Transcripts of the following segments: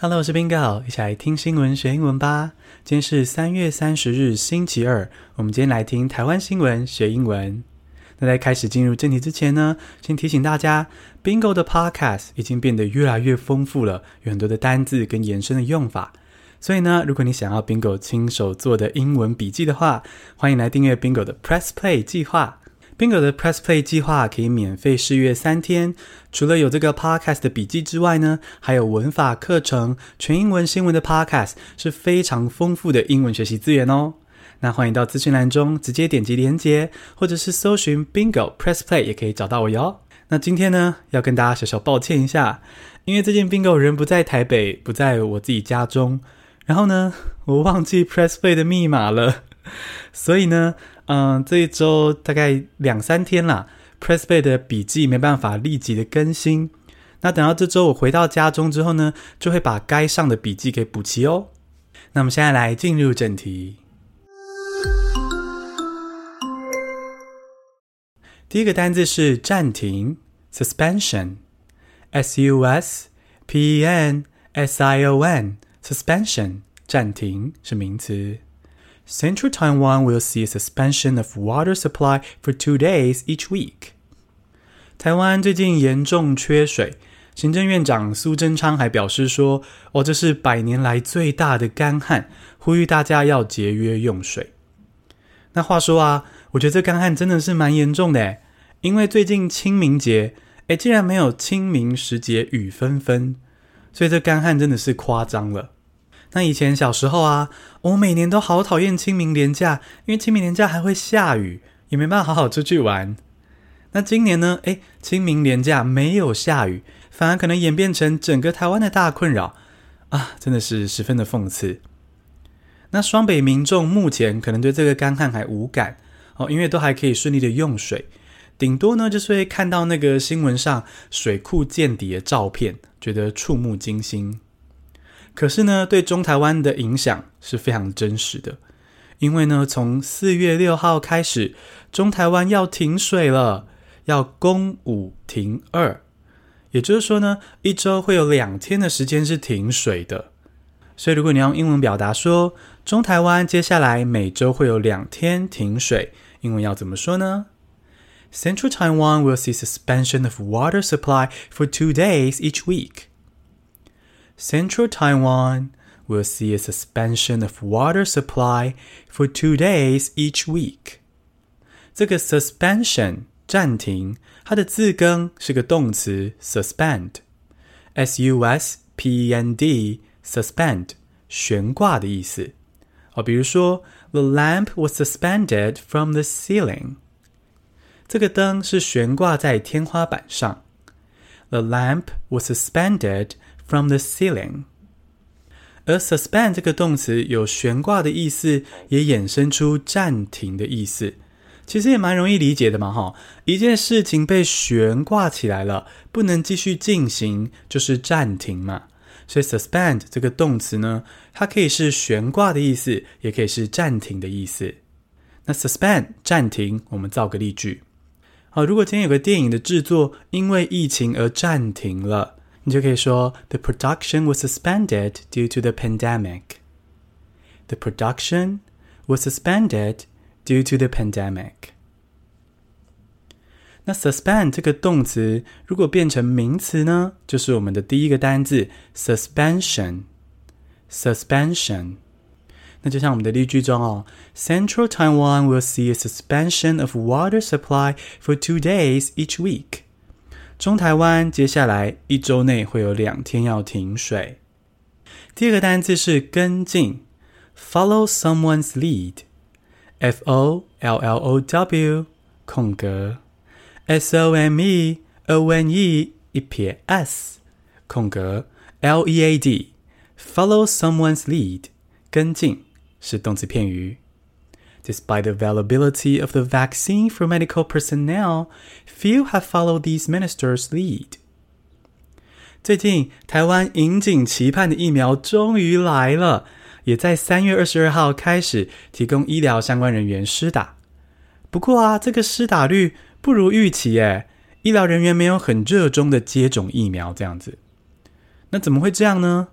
Hello，我是 Bingo，一起来听新闻学英文吧。今天是三月三十日，星期二。我们今天来听台湾新闻学英文。那在开始进入正题之前呢，先提醒大家，Bingo 的 Podcast 已经变得越来越丰富了，有很多的单字跟延伸的用法。所以呢，如果你想要 Bingo 亲手做的英文笔记的话，欢迎来订阅 Bingo 的 Press Play 计划。Bingo 的 Press Play 计划可以免费试阅三天，除了有这个 Podcast 的笔记之外呢，还有文法课程、全英文新闻的 Podcast，是非常丰富的英文学习资源哦。那欢迎到资讯栏中直接点击连接，或者是搜寻 Bingo Press Play 也可以找到我哟。那今天呢，要跟大家小小抱歉一下，因为最近 Bingo 人不在台北，不在我自己家中，然后呢，我忘记 Press Play 的密码了，所以呢。嗯，这一周大概两三天啦，PressPlay 的笔记没办法立即的更新。那等到这周我回到家中之后呢，就会把该上的笔记给补齐哦。那我们现在来进入正题。第一个单字是暂停，suspension，s u s p e n s i o n，suspension，暂停是名词。Central Taiwan will see a suspension of water supply for two days each week. 台湾最近严重缺水，行政院长苏贞昌还表示说：“哦，这是百年来最大的干旱，呼吁大家要节约用水。”那话说啊，我觉得这干旱真的是蛮严重的诶，因为最近清明节，诶，竟然没有清明时节雨纷纷，所以这干旱真的是夸张了。那以前小时候啊，我每年都好讨厌清明连假，因为清明连假还会下雨，也没办法好好出去玩。那今年呢？诶，清明连假没有下雨，反而可能演变成整个台湾的大困扰啊，真的是十分的讽刺。那双北民众目前可能对这个干旱还无感哦，因为都还可以顺利的用水，顶多呢就是会看到那个新闻上水库见底的照片，觉得触目惊心。可是呢，对中台湾的影响是非常真实的，因为呢，从四月六号开始，中台湾要停水了，要公五停二，也就是说呢，一周会有两天的时间是停水的。所以，如果你用英文表达说中台湾接下来每周会有两天停水，英文要怎么说呢？Central Taiwan will see suspension of water supply for two days each week. Central Taiwan will see a suspension of water supply for two days each week. 这个 suspension 暂停，它的字根是个动词 suspend，s u s p e n d suspend 悬挂的意思。哦，比如说 The lamp was suspended from the ceiling。这个灯是悬挂在天花板上。The lamp was suspended from the ceiling，而 suspend 这个动词有悬挂的意思，也衍生出暂停的意思。其实也蛮容易理解的嘛，哈，一件事情被悬挂起来了，不能继续进行，就是暂停嘛。所以 suspend 这个动词呢，它可以是悬挂的意思，也可以是暂停的意思。那 suspend 暂停，我们造个例句。好，如果今天有个电影的制作因为疫情而暂停了。你就可以说，The production was suspended due to the pandemic. The production was suspended due to the pandemic. 那 suspend 这个动词如果变成名词呢，就是我们的第一个单字 suspension。suspension。那就像我们的例句中哦，Central Taiwan will see a suspension of water supply for two days each week. 中台湾接下来一周内会有两天要停水。第二个单字是跟进，follow someone's lead，f o l l o w 空格 s o m e o n e 一撇 s 空格 l e a d，follow someone's lead 跟进是动词片语。Despite the availability of the vaccine for medical personnel, few have followed these ministers' lead. 最近，台湾引颈期盼的疫苗终于来了，也在三月二十二号开始提供医疗相关人员施打。不过啊，这个施打率不如预期耶，医疗人员没有很热衷的接种疫苗这样子。那怎么会这样呢？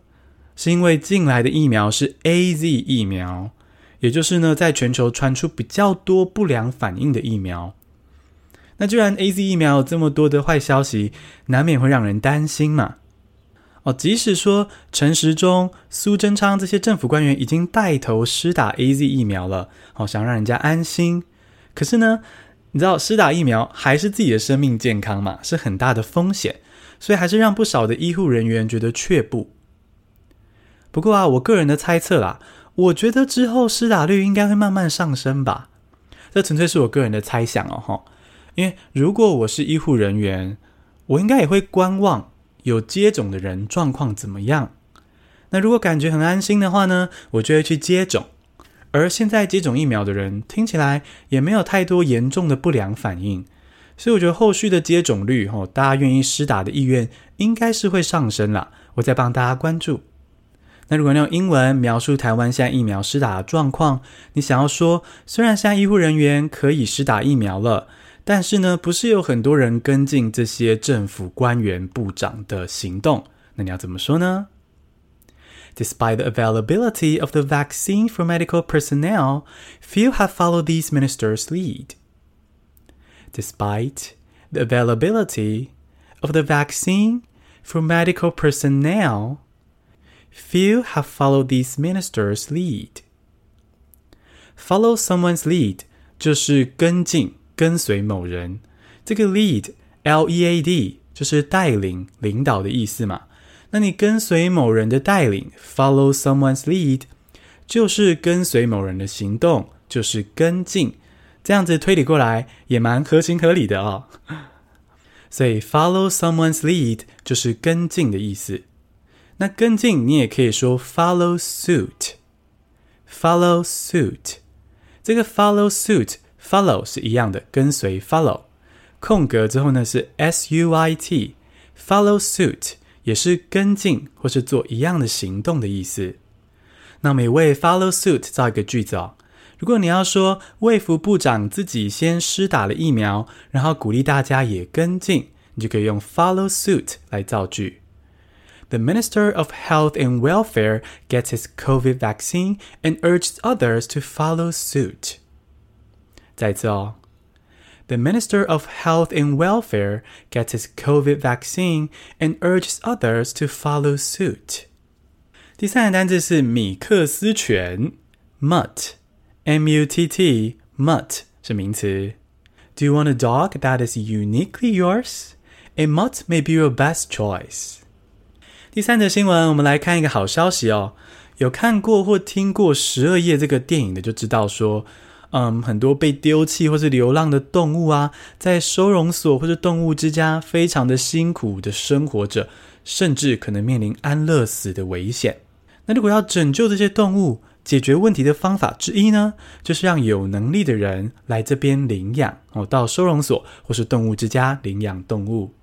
是因为进来的疫苗是 AZ 疫苗，也就是呢，在全球传出比较多不良反应的疫苗。那既然 AZ 疫苗有这么多的坏消息，难免会让人担心嘛。哦，即使说陈时中、苏贞昌这些政府官员已经带头施打 AZ 疫苗了，好想让人家安心。可是呢，你知道施打疫苗还是自己的生命健康嘛，是很大的风险，所以还是让不少的医护人员觉得却步。不过啊，我个人的猜测啦，我觉得之后施打率应该会慢慢上升吧。这纯粹是我个人的猜想哦，哈。因为如果我是医护人员，我应该也会观望。有接种的人状况怎么样？那如果感觉很安心的话呢，我就会去接种。而现在接种疫苗的人听起来也没有太多严重的不良反应，所以我觉得后续的接种率，吼，大家愿意施打的意愿应该是会上升了。我再帮大家关注。那如果你用英文描述台湾现在疫苗施打的状况，你想要说，虽然现在医护人员可以施打疫苗了。但是呢，不是有很多人跟进这些政府官员部长的行动？那你要怎么说呢？Despite the availability of the vaccine for medical personnel, few have followed these ministers' lead. Despite the availability of the vaccine for medical personnel, few have followed these ministers' lead. Follow someone's lead 就是跟进。跟随某人，这个 lead，L-E-A-D，就是带领、领导的意思嘛。那你跟随某人的带领，follow someone's lead，就是跟随某人的行动，就是跟进。这样子推理过来也蛮合情合理的哦。所以 follow someone's lead 就是跟进的意思。那跟进你也可以说 follow suit，follow suit，这个 follow suit。Follow 是一样的，跟随 follow，空格之后呢是 S-U-I-T，follow suit 也是跟进或是做一样的行动的意思。那每位 follow suit 造一个句子哦。如果你要说卫福部长自己先施打了疫苗，然后鼓励大家也跟进，你就可以用 follow suit 来造句。The Minister of Health and Welfare gets his COVID vaccine and urges others to follow suit. 再次哦，The Minister of Health and Welfare gets his COVID vaccine and urges others to follow suit。第三个单字是米克斯犬，mutt，M-U-T-T，mutt 是名词。Do you want a dog that is uniquely yours? A mutt may be your best choice。 第三则新闻，我们来看一个好消息哦。有看过或听过《十二夜》这个电影的，就知道说。嗯，很多被丢弃或是流浪的动物啊，在收容所或者动物之家，非常的辛苦的生活着，甚至可能面临安乐死的危险。那如果要拯救这些动物，解决问题的方法之一呢，就是让有能力的人来这边领养哦，到收容所或是动物之家领养动物。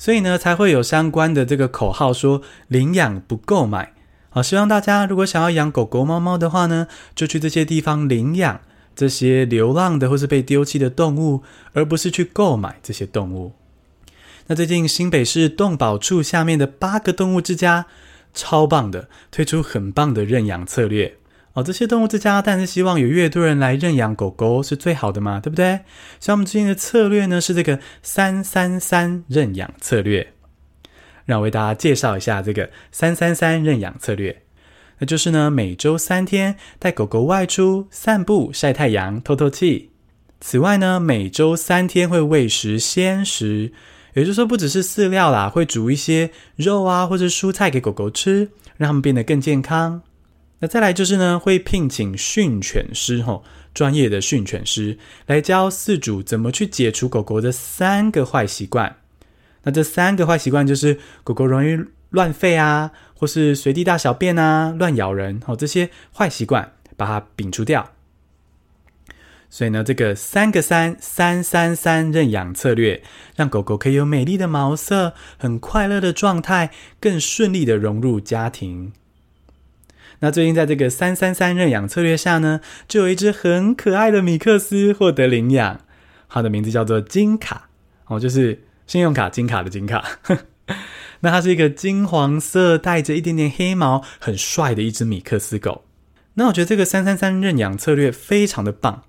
所以呢，才会有相关的这个口号说“领养不购买”。好，希望大家如果想要养狗狗、猫猫的话呢，就去这些地方领养。这些流浪的或是被丢弃的动物，而不是去购买这些动物。那最近新北市动保处下面的八个动物之家，超棒的，推出很棒的认养策略哦。这些动物之家，但是希望有越多人来认养狗狗是最好的嘛，对不对？所以我们最近的策略呢是这个三三三认养策略。让我为大家介绍一下这个三三三认养策略。那就是呢，每周三天带狗狗外出散步、晒太阳、透透气。此外呢，每周三天会喂食鲜食，也就是说，不只是饲料啦，会煮一些肉啊或者蔬菜给狗狗吃，让它们变得更健康。那再来就是呢，会聘请训犬师，吼，专业的训犬师来教饲主怎么去解除狗狗的三个坏习惯。那这三个坏习惯就是狗狗容易乱吠啊。或是随地大小便啊，乱咬人，哦，这些坏习惯，把它摒除掉。所以呢，这个三个三三三三认养策略，让狗狗可以有美丽的毛色，很快乐的状态，更顺利的融入家庭。那最近在这个三三三认养策略下呢，就有一只很可爱的米克斯获得领养，它的名字叫做金卡，哦，就是信用卡金卡的金卡。那它是一个金黄色，带着一点点黑毛，很帅的一只米克斯狗。那我觉得这个三三三认养策略非常的棒，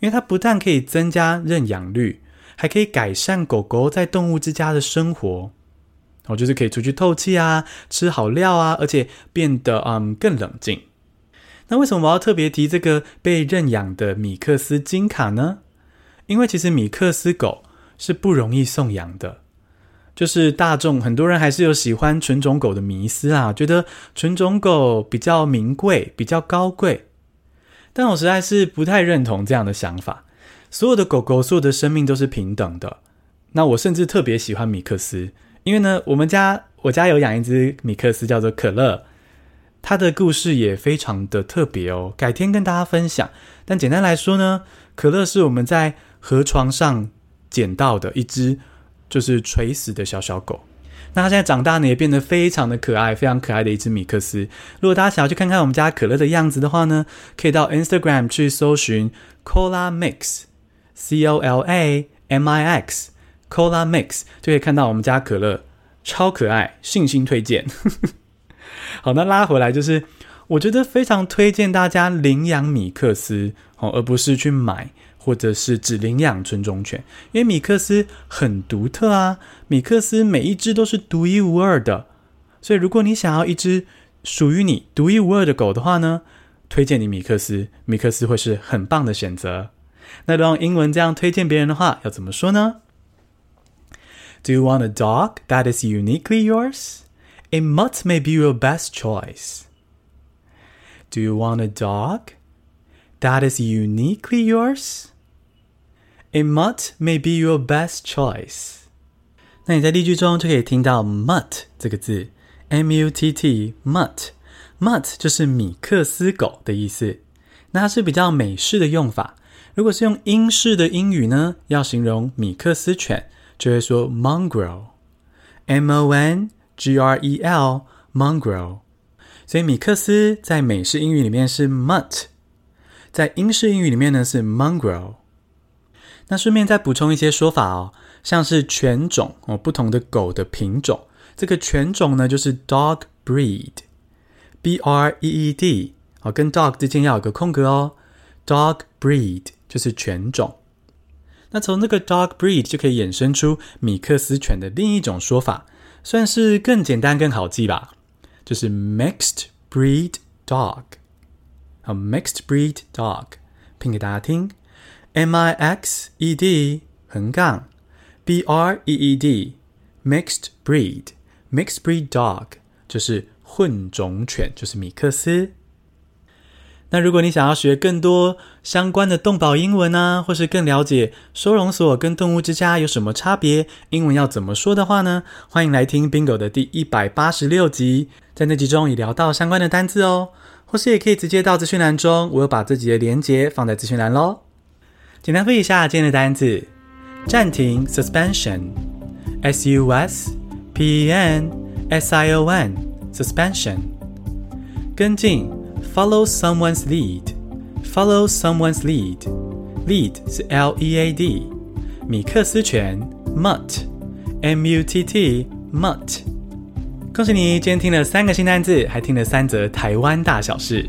因为它不但可以增加认养率，还可以改善狗狗在动物之家的生活。哦，就是可以出去透气啊，吃好料啊，而且变得嗯更冷静。那为什么我要特别提这个被认养的米克斯金卡呢？因为其实米克斯狗是不容易送养的，就是大众很多人还是有喜欢纯种狗的迷思啊，觉得纯种狗比较名贵、比较高贵。但我实在是不太认同这样的想法。所有的狗狗、所有的生命都是平等的。那我甚至特别喜欢米克斯。因为呢，我们家我家有养一只米克斯，叫做可乐，它的故事也非常的特别哦，改天跟大家分享。但简单来说呢，可乐是我们在河床上捡到的一只，就是垂死的小小狗。那它现在长大呢，也变得非常的可爱，非常可爱的一只米克斯。如果大家想要去看看我们家可乐的样子的话呢，可以到 Instagram 去搜寻 Cola Mix，C O L A M I X。Cola Mix 就可以看到我们家可乐超可爱，信心推荐。好，那拉回来就是，我觉得非常推荐大家领养米克斯哦，而不是去买或者是只领养纯种犬，因为米克斯很独特啊，米克斯每一只都是独一无二的，所以如果你想要一只属于你独一无二的狗的话呢，推荐你米克斯，米克斯会是很棒的选择。那用英文这样推荐别人的话，要怎么说呢 ？Do you want a dog that is uniquely yours? A mutt may be your best choice. Do you want a dog that is uniquely yours? A mutt may be your best choice. 那你在例句中就可以听到 mutt 这个字，M-U-T-T mutt mutt 就是米克斯狗的意思。那它是比较美式的用法。如果是用英式的英语呢，要形容米克斯犬。 就会说 mongrel，M-O-N-G-R-E-L，mongrel。所以米克斯在美式英语里面是 mutt，在英式英语里面呢是 mongrel。那顺便再补充一些说法哦，像是犬种哦，不同的狗的品种，这个犬种呢就是 dog breed，B-R-E-E-D，哦，跟 dog 之间要有个空格哦，dog breed 就是犬种。那从这个 dog breed 就可以衍生出米克斯犬的另一种说法，算是更简单、更好记吧，就是 mixed breed dog。好，mixed breed dog，拼给大家听，M-I-X-E-D 横杠 B-R-E-E-D，mixed breed，mixed breed dog 就是混种犬，就是米克斯。那如果你想要学更多相关的动保英文啊，或是更了解收容所跟动物之家有什么差别，英文要怎么说的话呢？欢迎来听 Bingo 的第一百八十六集，在那集中也聊到相关的单字哦，或是也可以直接到资讯栏中，我有把这集的连结放在资讯栏喽。简单背一下今天的单字：暂停 （suspension），s u s p e n s i o n，suspension，跟进。Follow someone's lead. Follow someone's lead. Lead 是 L-E-A-D。米克斯犬 Mutt，M-U-T-T Mutt。恭喜你，今天听了三个新单字，还听了三则台湾大小事。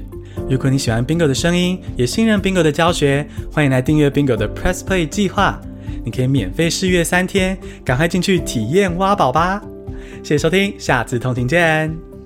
如果你喜欢 Bingo 的声音，也信任 Bingo 的教学，欢迎来订阅 Bingo 的 Press Play 计划。你可以免费试阅三天，赶快进去体验挖宝吧！谢谢收听，下次通勤见。